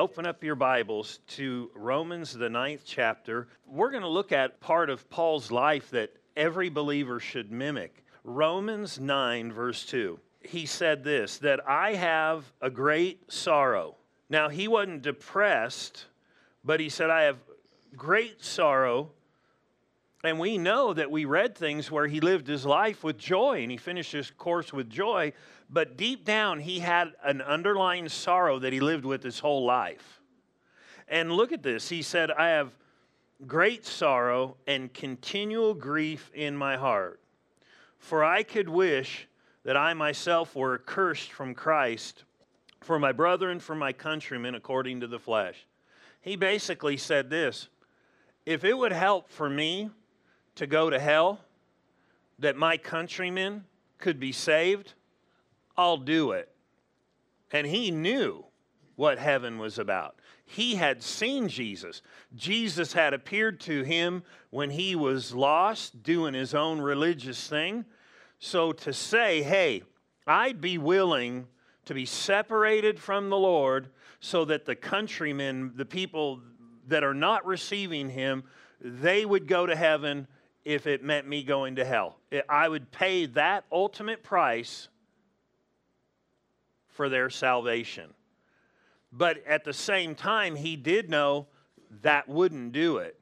open up your Bibles to Romans, the ninth chapter. We're going to look at part of Paul's life that every believer should mimic. Romans 9, verse 2. He said this that I have a great sorrow. Now, he wasn't depressed, but he said, I have great sorrow. And we know that we read things where he lived his life with joy and he finished his course with joy but deep down, he had an underlying sorrow that he lived with his whole life. And look at this. He said, I have great sorrow and continual grief in my heart. For I could wish that I myself were accursed from Christ for my brethren, for my countrymen, according to the flesh. He basically said this if it would help for me to go to hell, that my countrymen could be saved, I'll do it. And he knew what heaven was about. He had seen Jesus. Jesus had appeared to him when he was lost, doing his own religious thing. So to say, hey, I'd be willing to be separated from the Lord so that the countrymen, the people that are not receiving him, they would go to heaven if it meant me going to hell. I would pay that ultimate price for their salvation. But at the same time, he did know that wouldn't do it.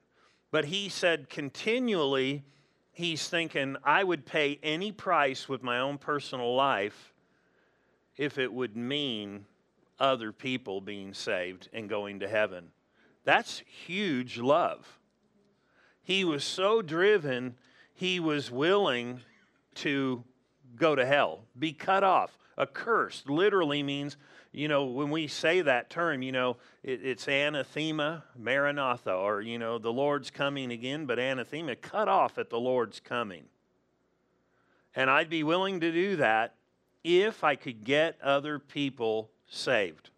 But he said continually, he's thinking, I would pay any price with my own personal life if it would mean other people being saved and going to heaven. That's huge love. He was so driven, he was willing to go to hell, be cut off, accursed literally means, you know, when we say that term, you know, it, it's anathema, maranatha, or, you know, the Lord's coming again, but anathema, cut off at the Lord's coming. And I'd be willing to do that if I could get other people saved.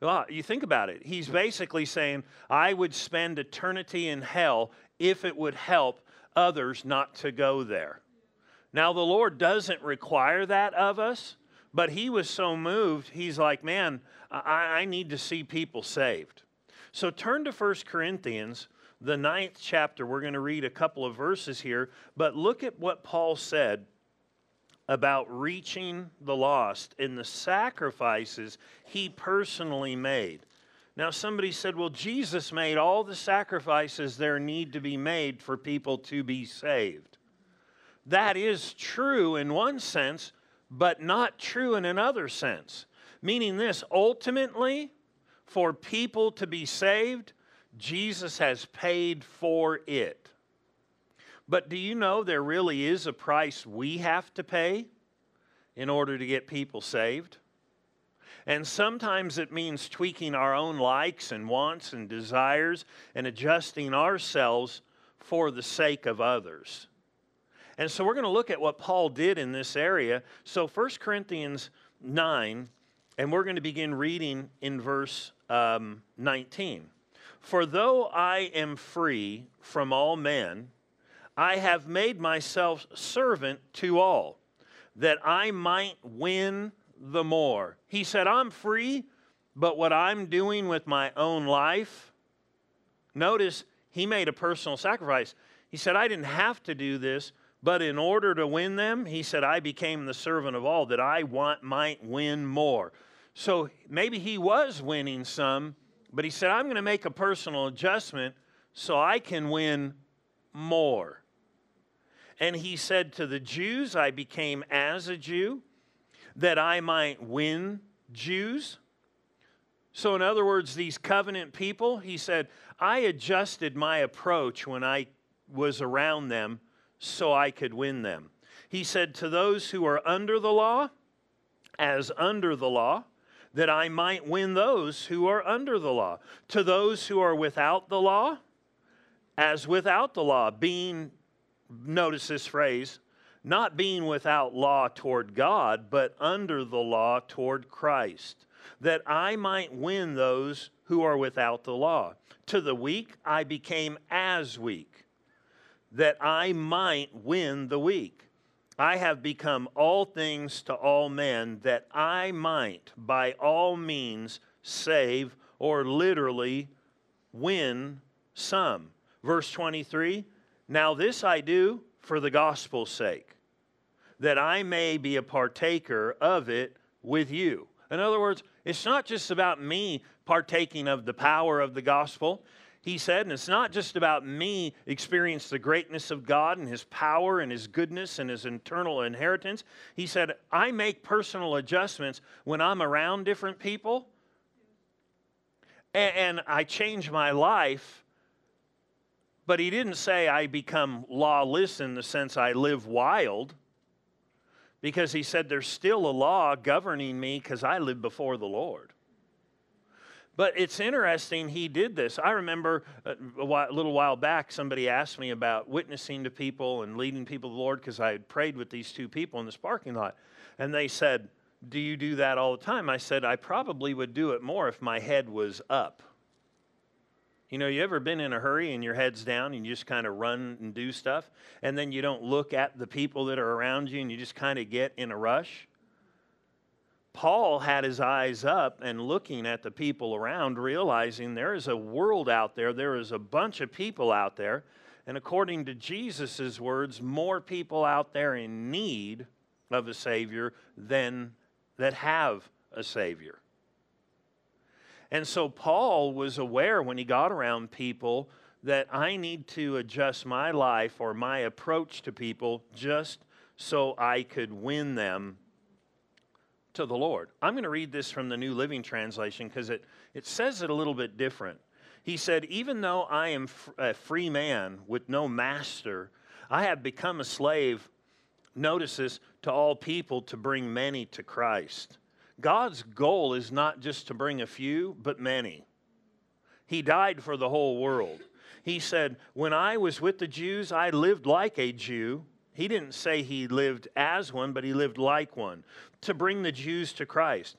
Well, you think about it. He's basically saying, I would spend eternity in hell if it would help others not to go there. Now, the Lord doesn't require that of us, but he was so moved, he's like, man, I, I need to see people saved. So turn to 1 Corinthians, the ninth chapter. We're going to read a couple of verses here, but look at what Paul said about reaching the lost and the sacrifices he personally made. Now, somebody said, well, Jesus made all the sacrifices there need to be made for people to be saved. That is true in one sense, but not true in another sense. Meaning this ultimately, for people to be saved, Jesus has paid for it. But do you know there really is a price we have to pay in order to get people saved? And sometimes it means tweaking our own likes and wants and desires and adjusting ourselves for the sake of others. And so we're going to look at what Paul did in this area. So 1 Corinthians 9, and we're going to begin reading in verse um, 19. For though I am free from all men, I have made myself servant to all, that I might win the more. He said, I'm free, but what I'm doing with my own life, notice he made a personal sacrifice. He said, I didn't have to do this, but in order to win them, he said, I became the servant of all, that I want might win more. So maybe he was winning some, but he said, I'm going to make a personal adjustment so I can win more. And he said to the Jews, I became as a Jew, that I might win Jews. So, in other words, these covenant people, he said, I adjusted my approach when I was around them so I could win them. He said, To those who are under the law, as under the law, that I might win those who are under the law. To those who are without the law, as without the law, being, notice this phrase, not being without law toward God, but under the law toward Christ, that I might win those who are without the law. To the weak, I became as weak that I might win the weak. I have become all things to all men, that I might by all means save or literally win some. Verse 23 Now this I do for the gospel's sake, that I may be a partaker of it with you. In other words, it's not just about me partaking of the power of the gospel. He said, and it's not just about me experience the greatness of God and his power and his goodness and his eternal inheritance. He said, I make personal adjustments when I'm around different people and I change my life. But he didn't say I become lawless in the sense I live wild because he said there's still a law governing me because I live before the Lord. But it's interesting he did this. I remember uh, a, while, a, little while back, somebody asked me about witnessing to people and leading people to the Lord because I had prayed with these two people in this parking lot. And they said, Do you do that all the time? I said, I probably would do it more if my head was up. You know, you ever been in a hurry and your head's down and you just kind of run and do stuff, and then you don't look at the people that are around you and you just kind of get in a rush? Paul had his eyes up and looking at the people around, realizing there is a world out there, there is a bunch of people out there, and according to Jesus' words, more people out there in need of a Savior than that have a Savior. And so Paul was aware when he got around people that I need to adjust my life or my approach to people just so I could win them to the Lord. I'm going to read this from the New Living Translation because it, it says it a little bit different. He said, Even though I am a free man with no master, I have become a slave, notice this, to all people to bring many to Christ. God's goal is not just to bring a few, but many. He died for the whole world. He said, When I was with the Jews, I lived like a Jew. He didn't say he lived as one, but he lived like one to bring the Jews to Christ.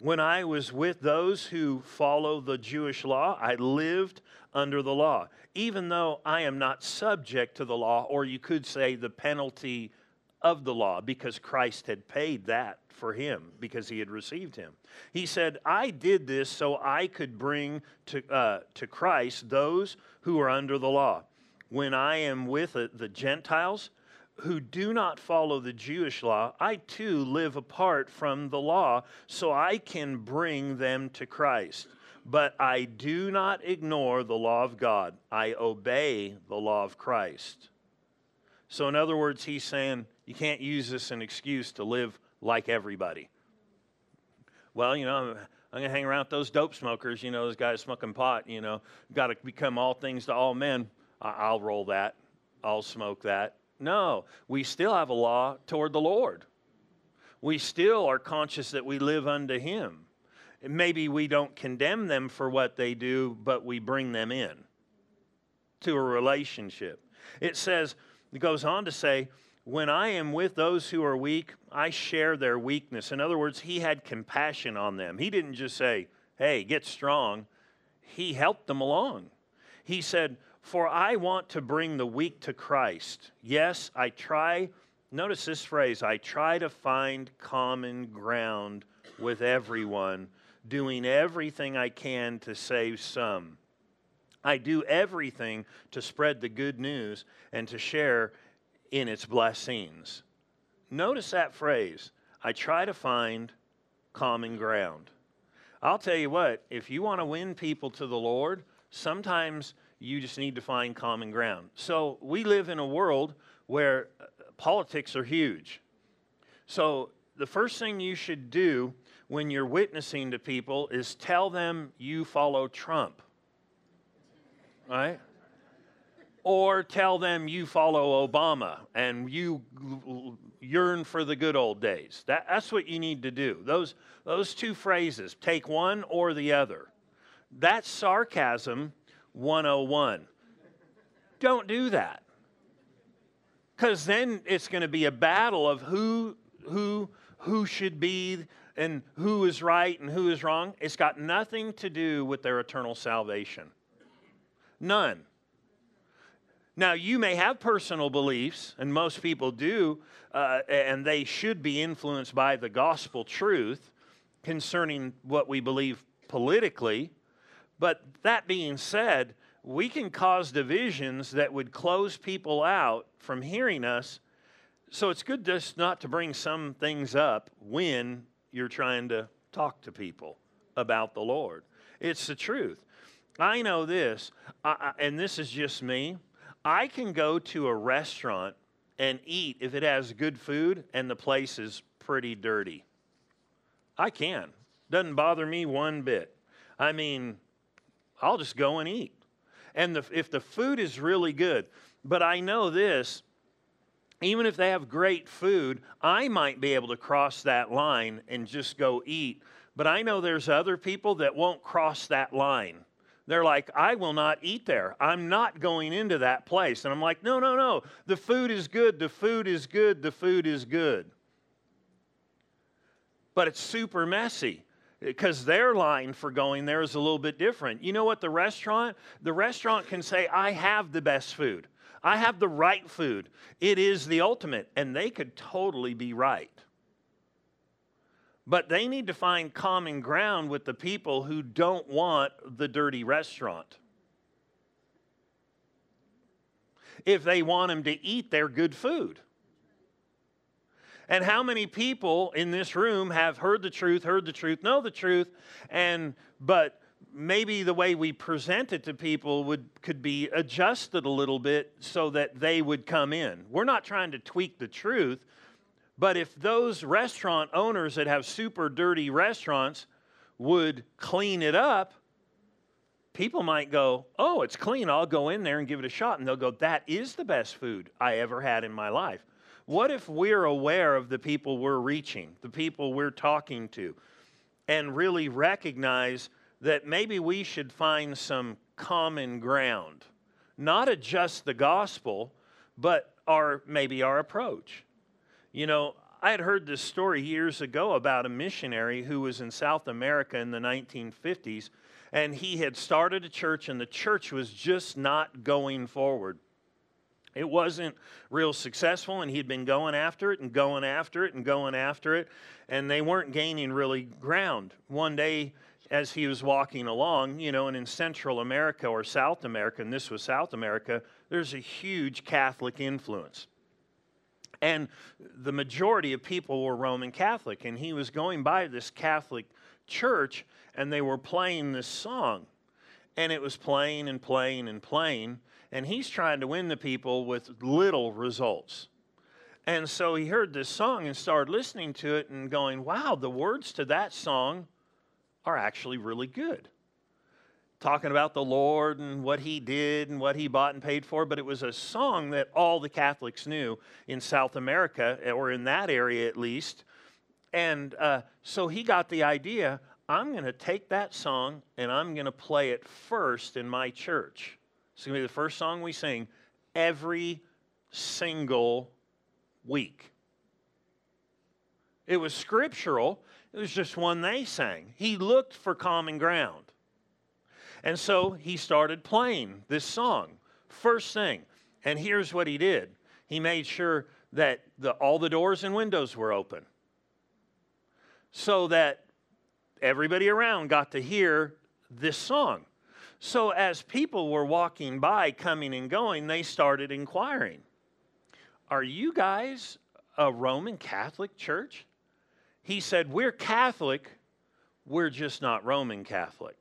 When I was with those who follow the Jewish law, I lived under the law, even though I am not subject to the law, or you could say the penalty of the law, because Christ had paid that for him because he had received him. He said, I did this so I could bring to, uh, to Christ those who are under the law. When I am with uh, the Gentiles who do not follow the Jewish law, I too live apart from the law so I can bring them to Christ. But I do not ignore the law of God, I obey the law of Christ. So, in other words, he's saying you can't use this as an excuse to live like everybody. Well, you know, I'm, I'm going to hang around with those dope smokers, you know, those guys smoking pot, you know, got to become all things to all men. I'll roll that. I'll smoke that. No, we still have a law toward the Lord. We still are conscious that we live unto Him. Maybe we don't condemn them for what they do, but we bring them in to a relationship. It says, it goes on to say, when I am with those who are weak, I share their weakness. In other words, he had compassion on them. He didn't just say, hey, get strong. He helped them along. He said, For I want to bring the weak to Christ. Yes, I try, notice this phrase, I try to find common ground with everyone, doing everything I can to save some. I do everything to spread the good news and to share in its blessings. Notice that phrase I try to find common ground. I'll tell you what, if you want to win people to the Lord, sometimes you just need to find common ground. So we live in a world where uh, politics are huge. So the first thing you should do when you're witnessing to people is tell them you follow Trump. Right? Or tell them you follow Obama and you yearn for the good old days. That, that's what you need to do. Those, those two phrases, take one or the other. That's sarcasm 101. Don't do that. Because then it's going to be a battle of who, who, who should be and who is right and who is wrong. It's got nothing to do with their eternal salvation. None. Now, you may have personal beliefs, and most people do, uh, and they should be influenced by the gospel truth concerning what we believe politically. But that being said, we can cause divisions that would close people out from hearing us. So it's good just not to bring some things up when you're trying to talk to people about the Lord. It's the truth. I know this, I, and this is just me. I can go to a restaurant and eat if it has good food and the place is pretty dirty. I can. Doesn't bother me one bit. I mean, I'll just go and eat. And the, if the food is really good, but I know this, even if they have great food, I might be able to cross that line and just go eat. But I know there's other people that won't cross that line. They're like, I will not eat there. I'm not going into that place. And I'm like, no, no, no. The food is good. The food is good. The food is good. But it's super messy because their line for going there is a little bit different. You know what? The restaurant, the restaurant can say, I have the best food. I have the right food. It is the ultimate. And they could totally be right. But they need to find common ground with the people who don't want the dirty restaurant. If they want them to eat their good food. And how many people in this room have heard the truth, heard the truth, know the truth, and but maybe the way we present it to people would could be adjusted a little bit so that they would come in. We're not trying to tweak the truth, but if those restaurant owners that have super dirty restaurants would clean it up, people might go, Oh, it's clean. I'll go in there and give it a shot. And they'll go, That is the best food I ever had in my life. What if we're aware of the people we're reaching, the people we're talking to, and really recognize that maybe we should find some common ground? Not adjust the gospel, but our, maybe our approach. You know, I had heard this story years ago about a missionary who was in South America in the 1950s, and he had started a church, and the church was just not going forward. It wasn't real successful, and he'd been going after it and going after it and going after it, and they weren't gaining really ground. One day, as he was walking along, you know, and in Central America or South America, and this was South America, there's a huge Catholic influence. And the majority of people were Roman Catholic. And he was going by this Catholic church and they were playing this song. And it was playing and playing and playing. And he's trying to win the people with little results. And so he heard this song and started listening to it and going, wow, the words to that song are actually really good talking about the Lord and what he did and what he bought and paid for, but it was a song that all the Catholics knew in South America, or in that area at least. And uh, so he got the idea I'm going to take that song and I'm going to play it first in my church. It's going to be the first song we sing every single week. It was scriptural, it was just one they sang. He looked for common ground. And so he started playing this song, first thing. And here's what he did he made sure that the, all the doors and windows were open so that everybody around got to hear this song. So as people were walking by, coming and going, they started inquiring Are you guys a Roman Catholic church? He said, We're Catholic, we're just not Roman Catholic.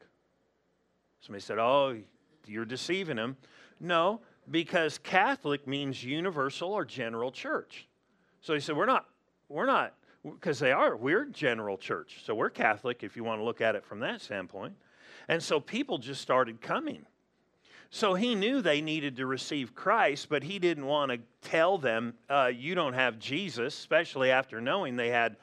Somebody said, Oh, you're deceiving him. No, because Catholic means universal or general church. So he said, We're not, we're not, because they are, we're general church. So we're Catholic if you want to look at it from that standpoint. And so people just started coming. So he knew they needed to receive Christ, but he didn't want to tell them, uh, You don't have Jesus, especially after knowing they had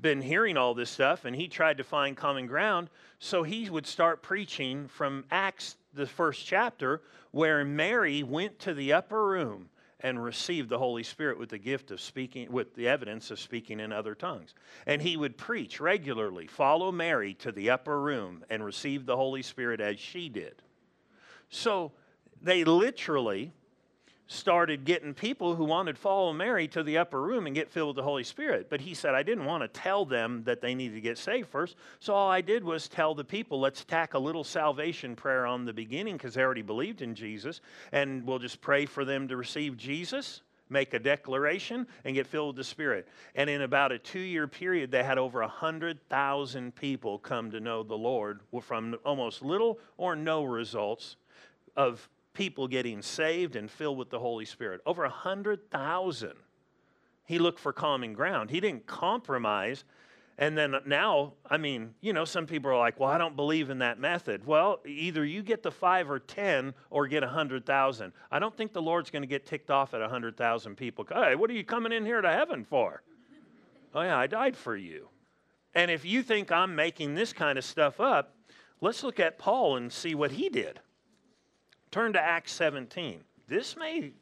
been hearing all this stuff and he tried to find common ground. So he would start preaching from Acts, the first chapter, where Mary went to the upper room and received the Holy Spirit with the gift of speaking, with the evidence of speaking in other tongues. And he would preach regularly, follow Mary to the upper room and receive the Holy Spirit as she did. So they literally started getting people who wanted to follow Mary to the upper room and get filled with the Holy Spirit. But he said, I didn't want to tell them that they needed to get saved first. So all I did was tell the people, let's tack a little salvation prayer on the beginning because they already believed in Jesus. And we'll just pray for them to receive Jesus, make a declaration, and get filled with the Spirit. And in about a two year period, they had over 100,000 people come to know the Lord from almost little or no results of people getting saved and filled with the Holy Spirit. Over 100,000. He looked for common ground. He didn't compromise. And then now, I mean, you know, some people are like, well, I don't believe in that method. Well, either you get the five or 10 or get 100,000. I don't think the Lord's going to get ticked off at 100,000 people. Hey, what are you coming in here to heaven for? oh, yeah, I died for you. And if you think I'm making this kind of stuff up, let's look at Paul and see what he did. Turn to Acts 17. This may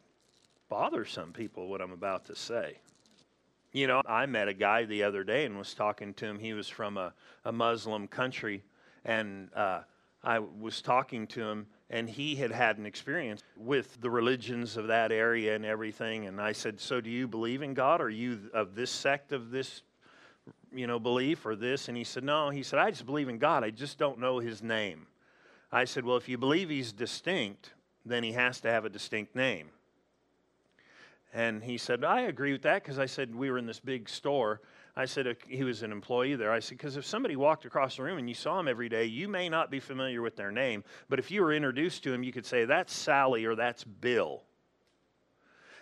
bother some people, what I'm about to say. You know, I met a guy the other day and was talking to him. He was from a, a Muslim country, and uh, I was talking to him, and he had had an experience with the religions of that area and everything. And I said, So do you believe in God? Are you of this sect of this, you know, belief or this? And he said, No. He said, I just believe in God. I just don't know his name. I said, Well, if you believe he's distinct, then he has to have a distinct name. And he said, I agree with that because I said, We were in this big store. I said, uh, He was an employee there. I said, Because if somebody walked across the room and you saw him every day, you may not be familiar with their name, but if you were introduced to him, you could say, That's Sally or that's Bill.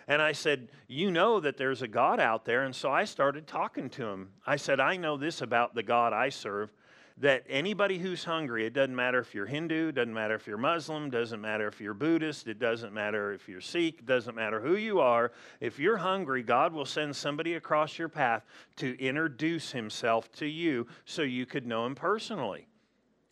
And I said, You know that there's a God out there. And so I started talking to him. I said, I know this about the God I serve that anybody who's hungry, it doesn't matter if you're Hindu, doesn't matter if you're Muslim, doesn't matter if you're Buddhist, it doesn't matter if you're Sikh, doesn't matter who you are. If you're hungry, God will send somebody across your path to introduce himself to you so you could know him personally.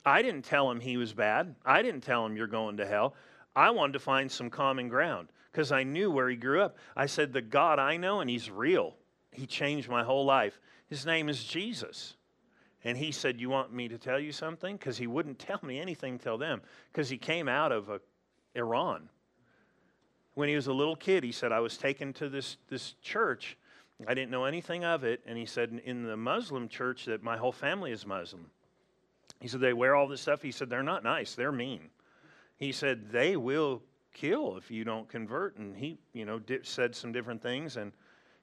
I didn't tell him he was bad. I didn't tell him you're going to hell. I wanted to find some common ground because I knew where he grew up. I said, The God I know, and he's real. He changed my whole life. His name is Jesus. And he said, You want me to tell you something? Because he wouldn't tell me anything till them, because he came out of uh, Iran. When he was a little kid, he said, I was taken to this, this church. I didn't know anything of it. And he said, In the Muslim church, that my whole family is Muslim. He said, They wear all this stuff. He said, They're not nice, they're mean. He said, They will kill if you don't convert. And he, you know, said some different things. And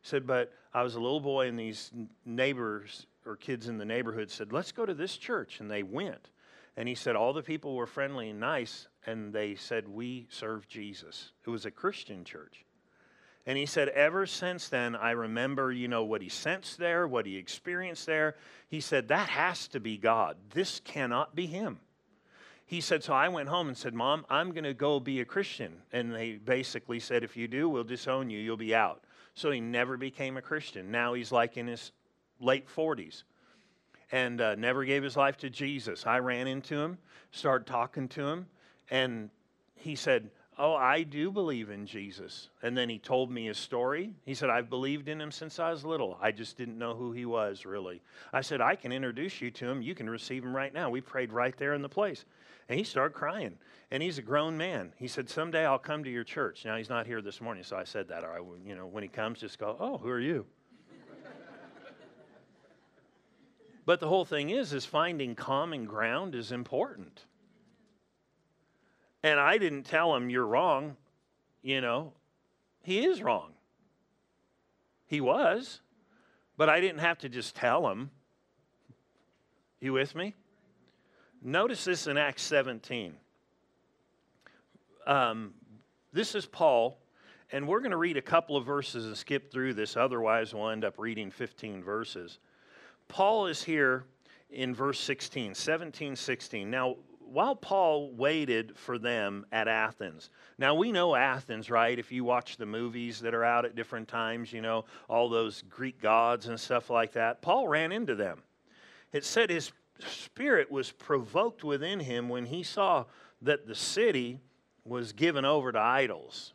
said, But I was a little boy, and these neighbors or kids in the neighborhood said, Let's go to this church. And they went. And he said, All the people were friendly and nice. And they said, We serve Jesus. It was a Christian church. And he said, Ever since then, I remember, you know, what he sensed there, what he experienced there. He said, That has to be God. This cannot be him. He said, So I went home and said, Mom, I'm going to go be a Christian. And they basically said, If you do, we'll disown you. You'll be out. So he never became a Christian. Now he's like in his late 40s and uh, never gave his life to Jesus. I ran into him, started talking to him, and he said, Oh, I do believe in Jesus. And then he told me his story. He said, I've believed in him since I was little. I just didn't know who he was, really. I said, I can introduce you to him. You can receive him right now. We prayed right there in the place. And he started crying. And he's a grown man. He said, Someday I'll come to your church. Now, he's not here this morning, so I said that. Or I, you know, when he comes, just go, Oh, who are you? But the whole thing is, is finding common ground is important. And I didn't tell him you're wrong. You know, he is wrong. He was, but I didn't have to just tell him. You with me? Notice this in Acts 17. Um, this is Paul, and we're going to read a couple of verses and skip through this. Otherwise, we'll end up reading 15 verses. Paul is here in verse 16, 17, 16. Now, while Paul waited for them at Athens, now we know Athens, right? If you watch the movies that are out at different times, you know, all those Greek gods and stuff like that, Paul ran into them. It said his spirit was provoked within him when he saw that the city was given over to idols.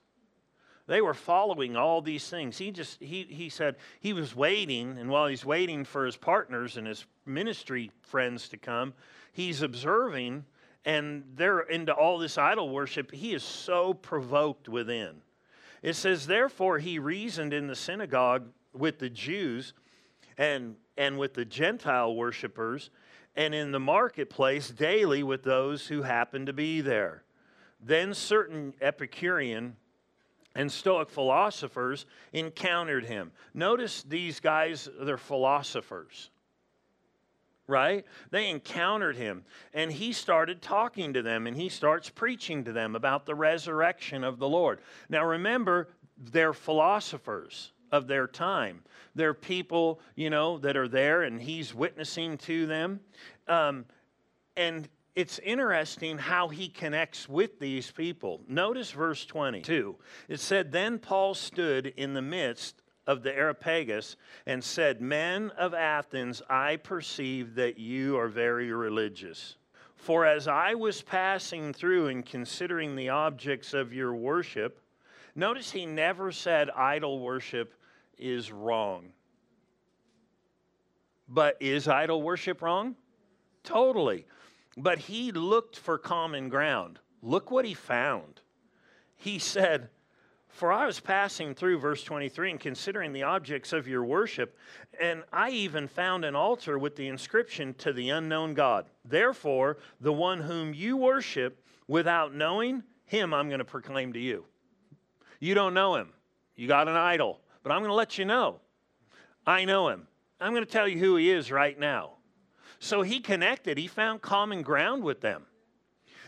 They were following all these things. He just he he said he was waiting, and while he's waiting for his partners and his ministry friends to come, he's observing, and they're into all this idol worship. He is so provoked within. It says, Therefore, he reasoned in the synagogue with the Jews and, and with the Gentile worshippers, and in the marketplace daily with those who happened to be there. Then certain Epicurean and Stoic philosophers encountered him. Notice these guys, they're philosophers right? They encountered him and he started talking to them and he starts preaching to them about the resurrection of the Lord. Now remember, they're philosophers of their time. They're people, you know, that are there and he's witnessing to them. Um, and it's interesting how he connects with these people. Notice verse 22. It said, Then Paul stood in the midst of the Areopagus and said, Men of Athens, I perceive that you are very religious. For as I was passing through and considering the objects of your worship, notice he never said idol worship is wrong. But is idol worship wrong? Totally. But he looked for common ground. Look what he found. He said, for I was passing through, verse 23, and considering the objects of your worship, and I even found an altar with the inscription to the unknown God. Therefore, the one whom you worship without knowing, him I'm going to proclaim to you. You don't know him. You got an idol, but I'm going to let you know. I know him. I'm going to tell you who he is right now. So he connected, he found common ground with them.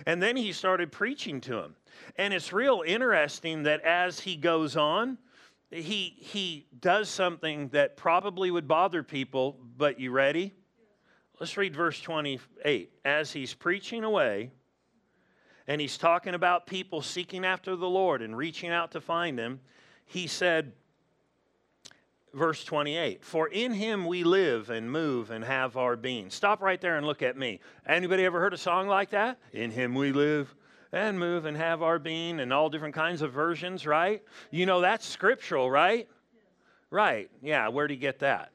And then he started preaching to them. And it's real interesting that as he goes on, he, he does something that probably would bother people, but you ready? Let's read verse 28. As he's preaching away, and he's talking about people seeking after the Lord and reaching out to find him, he said, verse 28 for in him we live and move and have our being stop right there and look at me anybody ever heard a song like that in him we live and move and have our being and all different kinds of versions, right? You know, that's scriptural, right? Right. Yeah, where do you get that?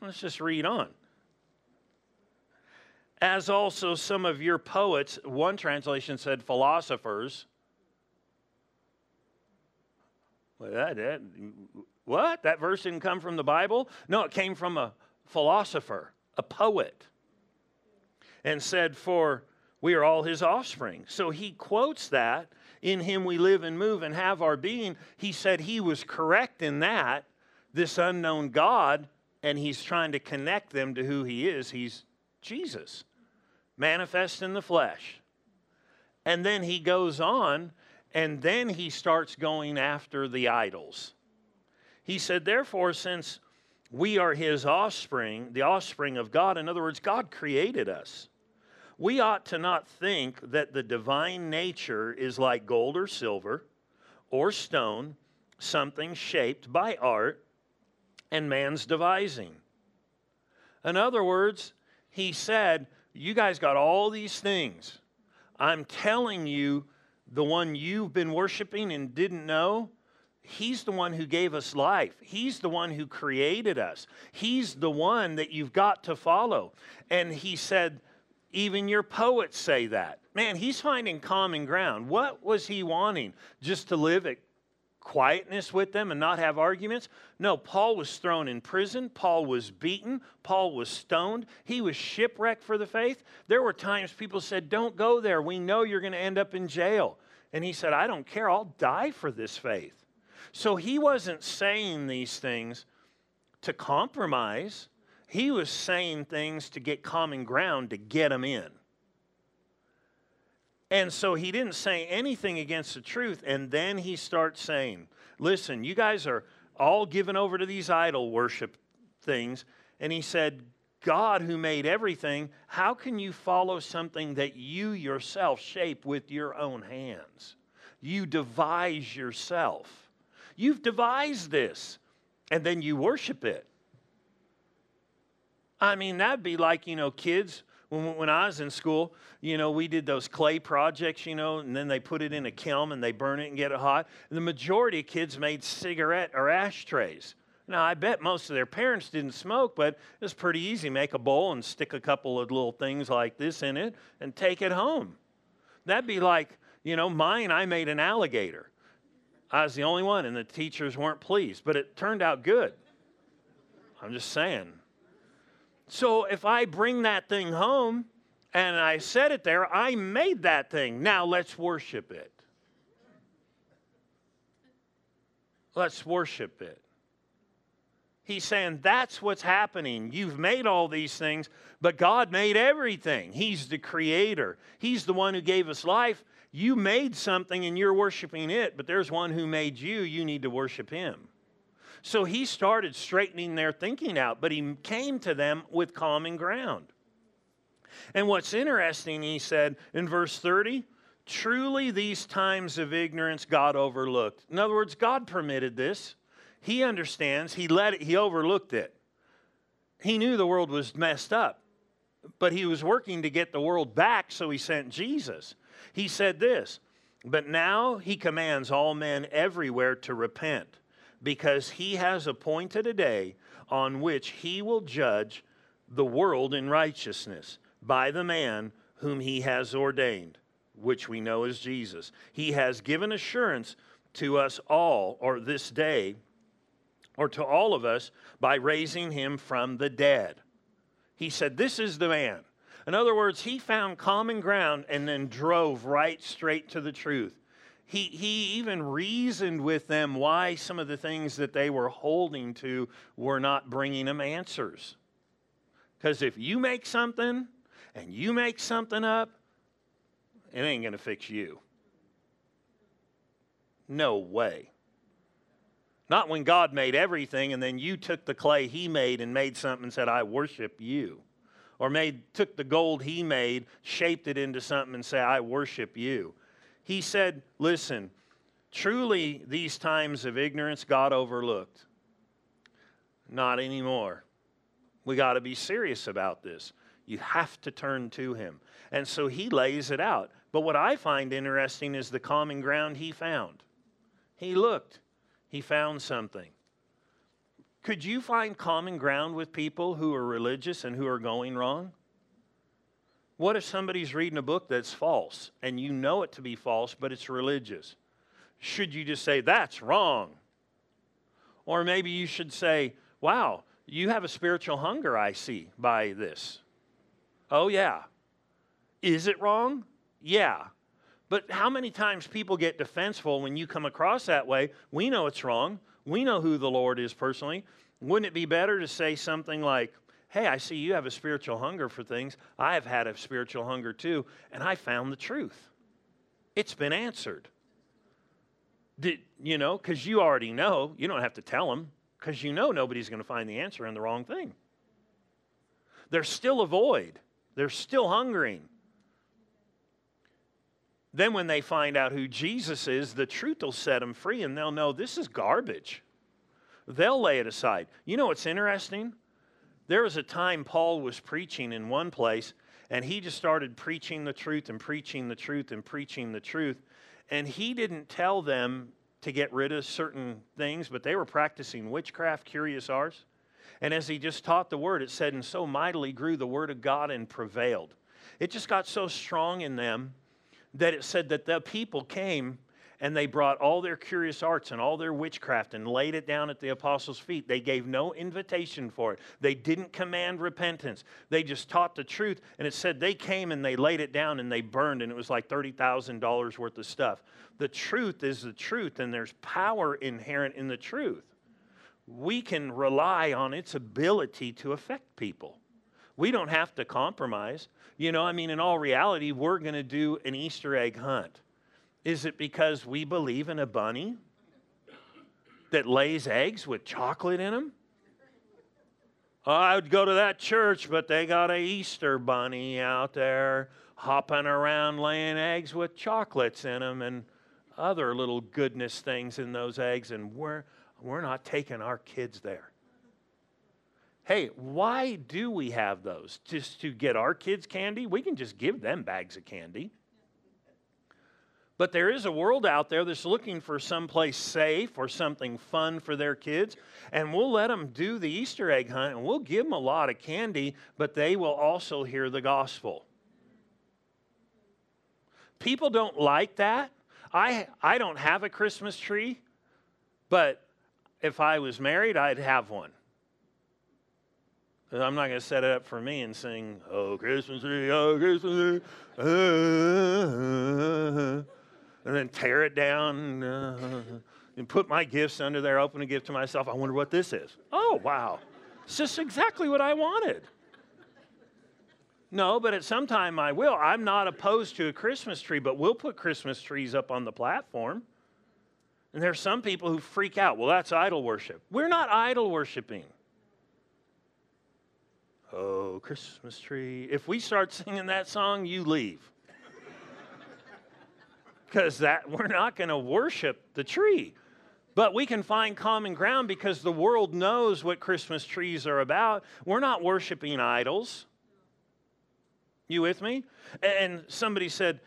Let's just read on. As also some of your poets, one translation said philosophers. Well, that, that, what? That verse didn't come from the Bible? No, it came from a philosopher, a poet, and said, For we are all his offspring. So he quotes that in him we live and move and have our being. He said he was correct in that, this unknown God, and he's trying to connect them to who he is. He's Jesus, manifest in the flesh. And then he goes on, and then he starts going after the idols. He said, Therefore, since we are his offspring, the offspring of God, in other words, God created us we ought to not think that the divine nature is like gold or silver or stone, something shaped by art and man's devising. In other words, he said, You guys got all these things. I'm telling you, the one you've been worshiping and didn't know, He's the one who gave us life. He's the one who created us. He's the one that you've got to follow. And he said, even your poets say that. Man, he's finding common ground. What was he wanting? Just to live at quietness with them and not have arguments? No, Paul was thrown in prison. Paul was beaten. Paul was stoned. He was shipwrecked for the faith. There were times people said, Don't go there. We know you're going to end up in jail. And he said, I don't care. I'll die for this faith. So he wasn't saying these things to compromise. He was saying things to get common ground to get them in. And so he didn't say anything against the truth. And then he starts saying, Listen, you guys are all given over to these idol worship things. And he said, God who made everything, how can you follow something that you yourself shape with your own hands? You devise yourself. You've devised this, and then you worship it. I mean, that'd be like, you know, kids. When, when I was in school, you know, we did those clay projects, you know, and then they put it in a kiln and they burn it and get it hot. And the majority of kids made cigarette or ashtrays. Now, I bet most of their parents didn't smoke, but it was pretty easy. Make a bowl and stick a couple of little things like this in it and take it home. That'd be like, you know, mine, I made an alligator. I was the only one, and the teachers weren't pleased, but it turned out good. I'm just saying. So if I bring that thing home and I set it there, I made that thing. Now let's worship it. Let's worship it. He's saying that's what's happening. You've made all these things, but God made everything. He's the creator, He's the one who gave us life. You made something and you're worshiping it, but there's one who made you. You need to worship Him. So he started straightening their thinking out, but he came to them with common ground. And what's interesting, he said in verse 30, truly these times of ignorance God overlooked. In other words, God permitted this. He understands. He let it, he overlooked it. He knew the world was messed up, but he was working to get the world back, so he sent Jesus. He said this, but now he commands all men everywhere to repent because he has appointed a day on which he will judge the world in righteousness by the man whom he has ordained, which we know is Jesus. He has given assurance to us all, or this day, or to all of us, by raising him from the dead. He said, This is the man. In other words, he found common ground and then drove right straight to the truth he, he even reasoned with them why some of the things that they were holding to were not bringing them answers. Because if you make something and you make something up, it ain't going to fix you. No way. Not when God made everything and then you took the clay he made and made something and said, I worship you. Or made took the gold he made, shaped it into something and said, I worship you he said, Listen, truly these times of ignorance God overlooked. Not anymore. We got to be serious about this. You have to turn to him. And so he lays it out. But what I find interesting is the common ground he found. He looked, he found something. Could you find common ground with people who are religious and who are going wrong? What if somebody's reading a book that's false and you know it to be false, but it's religious? Should you just say, that's wrong? Or maybe you should say, wow, you have a spiritual hunger, I see, by this. Oh, yeah. Is it wrong? Yeah. But how many times people get defenseful when you come across that way? We know it's wrong. We know who the Lord is personally. Wouldn't it be better to say something like, Hey, I see you have a spiritual hunger for things. I have had a spiritual hunger too, and I found the truth. It's been answered. Did, you know, because you already know, you don't have to tell them, because you know nobody's going to find the answer in the wrong thing. There's still a void, they're still hungering. Then, when they find out who Jesus is, the truth will set them free and they'll know this is garbage. They'll lay it aside. You know what's interesting? There was a time Paul was preaching in one place, and he just started preaching the truth and preaching the truth and preaching the truth. And he didn't tell them to get rid of certain things, but they were practicing witchcraft, curious arts. And as he just taught the word, it said, and so mightily grew the word of God and prevailed. It just got so strong in them that it said that the people came and they brought all their curious arts and all their witchcraft and laid it down at the apostles' feet. They gave no invitation for it. They didn't command repentance. They just taught the truth. And it said they came and they laid it down and they burned, and it was like $30,000 worth of stuff. The truth is the truth, and there's power inherent in the truth. We can rely on its ability to affect people. We don't have to compromise. You know, I mean, in all reality, we're going to do an Easter egg hunt is it because we believe in a bunny that lays eggs with chocolate in them? Oh, I would go to that church, but they got a Easter bunny out there hopping around laying eggs with chocolates in them and other little goodness things in those eggs, and we're, we're not taking our kids there. Hey, why do we have those? Just to get our kids candy? We can just give them bags of candy. But there is a world out there that's looking for someplace safe or something fun for their kids. And we'll let them do the Easter egg hunt and we'll give them a lot of candy, but they will also hear the gospel. People don't like that. I, I don't have a Christmas tree, but if I was married, I'd have one. I'm not going to set it up for me and sing, Oh, Christmas tree, oh, Christmas tree, and then tear it down uh, and put my gifts under there, open a gift to myself. I wonder what this is. Oh, wow. It's just exactly what I wanted. No, but at some time I will. I'm not opposed to a Christmas tree, but we'll put Christmas trees up on the platform. And there are some people who freak out. Well, that's idol worship. We're not idol worshiping. Oh, Christmas tree. If we start singing that song, you leave. Because that we're not going to worship the tree. But we can find common ground because the world knows what Christmas trees are about. We're not worshiping idols. You with me? And somebody said,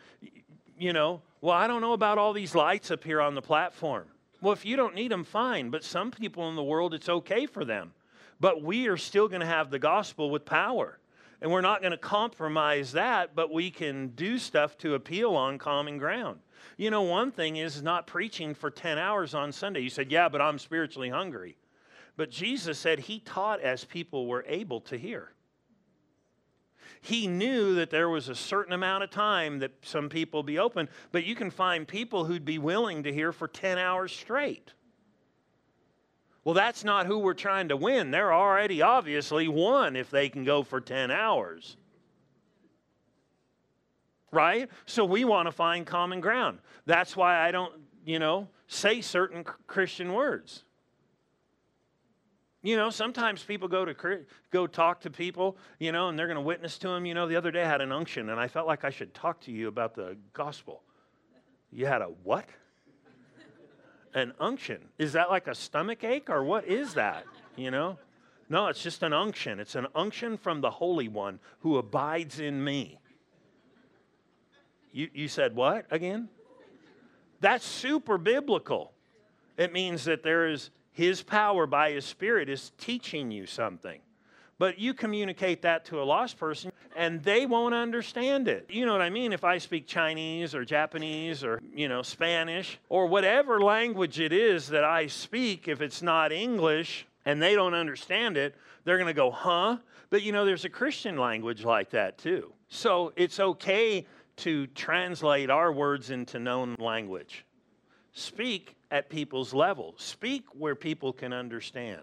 you know, well, I don't know about all these lights up here on the platform. Well, if you don't need them, fine. But some people in the world, it's okay for them. But we are still going to have the gospel with power. And we're not going to compromise that, but we can do stuff to appeal on common ground. You know, one thing is not preaching for 10 hours on Sunday. You said, yeah, but I'm spiritually hungry. But Jesus said he taught as people were able to hear. He knew that there was a certain amount of time that some people be open, but you can find people who'd be willing to hear for 10 hours straight. Well, that's not who we're trying to win. They're already obviously won if they can go for 10 hours. Right? So we want to find common ground. That's why I don't, you know, say certain Christian words. You know, sometimes people go to go talk to people, you know, and they're going to witness to them. You know, the other day I had an unction, and I felt like I should talk to you about the gospel. You had a what? An unction. Is that like a stomach ache, or what is that? You know? No, it's just an unction. It's an unction from the Holy One who abides in me. You, you said what again? That's super biblical. It means that there is his power by His Spirit is teaching you something. But you communicate that to a lost person and they won't understand it. You know what I mean? If I speak Chinese or Japanese or, you know, Spanish or whatever language it is that I speak, if it's not English and they don't understand it, they're going to go, huh? But you know, there's a Christian language like that too. So it's okay to translate our words into known language. Speak at people's level. Speak where people can understand.